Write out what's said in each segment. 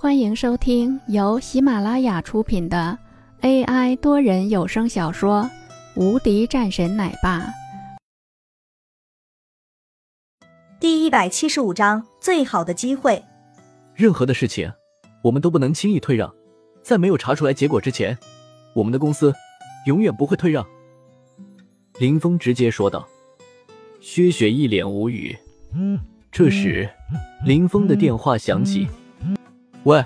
欢迎收听由喜马拉雅出品的 AI 多人有声小说《无敌战神奶爸》第一百七十五章：最好的机会。任何的事情，我们都不能轻易退让。在没有查出来结果之前，我们的公司永远不会退让。林峰直接说道。薛雪一脸无语。这时，林峰的电话响起。喂，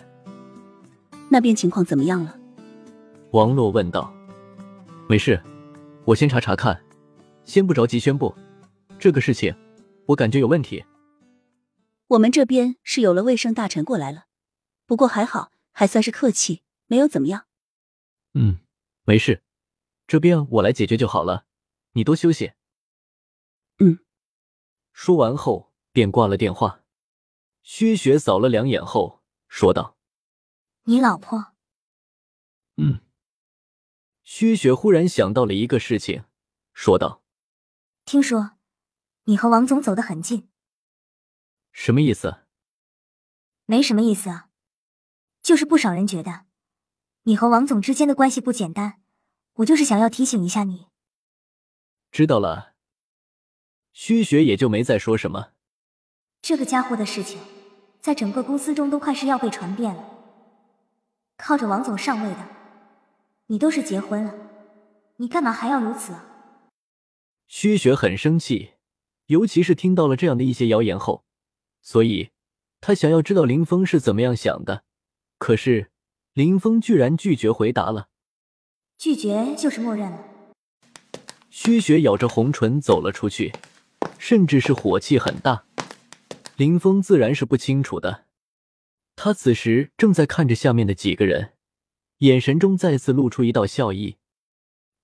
那边情况怎么样了？王洛问道。没事，我先查查看，先不着急宣布。这个事情，我感觉有问题。我们这边是有了卫生大臣过来了，不过还好，还算是客气，没有怎么样。嗯，没事，这边我来解决就好了，你多休息。嗯。说完后便挂了电话。薛雪扫了两眼后。说道：“你老婆。”嗯。薛雪忽然想到了一个事情，说道：“听说你和王总走得很近。”什么意思？没什么意思啊，就是不少人觉得你和王总之间的关系不简单。我就是想要提醒一下你。知道了。薛雪也就没再说什么。这个家伙的事情。在整个公司中都快是要被传遍了。靠着王总上位的，你都是结婚了，你干嘛还要如此啊？薛雪很生气，尤其是听到了这样的一些谣言后，所以她想要知道林峰是怎么样想的。可是林峰居然拒绝回答了。拒绝就是默认了。薛雪咬着红唇走了出去，甚至是火气很大。林峰自然是不清楚的，他此时正在看着下面的几个人，眼神中再次露出一道笑意。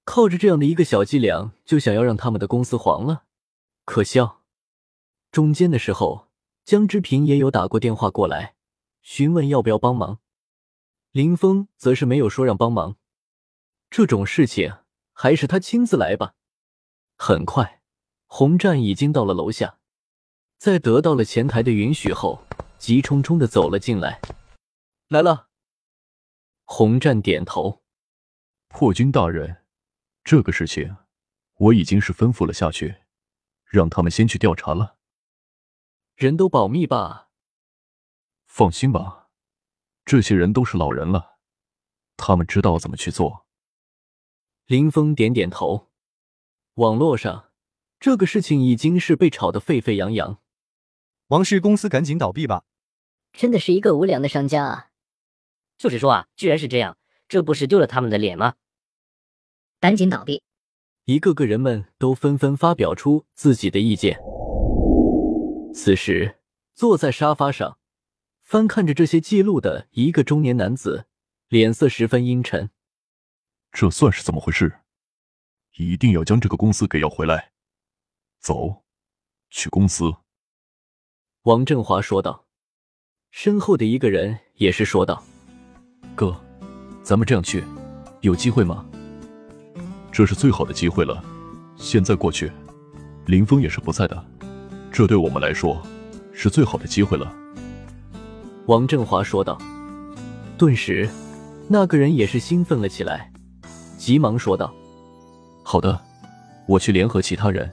靠着这样的一个小伎俩，就想要让他们的公司黄了，可笑！中间的时候，江之平也有打过电话过来，询问要不要帮忙。林峰则是没有说让帮忙，这种事情还是他亲自来吧。很快，红战已经到了楼下。在得到了前台的允许后，急冲冲的走了进来。来了。洪战点头。破军大人，这个事情我已经是吩咐了下去，让他们先去调查了。人都保密吧。放心吧，这些人都是老人了，他们知道怎么去做。林峰点点头。网络上，这个事情已经是被炒得沸沸扬扬。王氏公司赶紧倒闭吧！真的是一个无良的商家啊！就是说啊，居然是这样，这不是丢了他们的脸吗？赶紧倒闭！一个个人们都纷纷发表出自己的意见。此时，坐在沙发上翻看着这些记录的一个中年男子，脸色十分阴沉。这算是怎么回事？一定要将这个公司给要回来！走，去公司。王振华说道，身后的一个人也是说道：“哥，咱们这样去，有机会吗？这是最好的机会了。现在过去，林峰也是不在的，这对我们来说是最好的机会了。”王振华说道。顿时，那个人也是兴奋了起来，急忙说道：“好的，我去联合其他人。”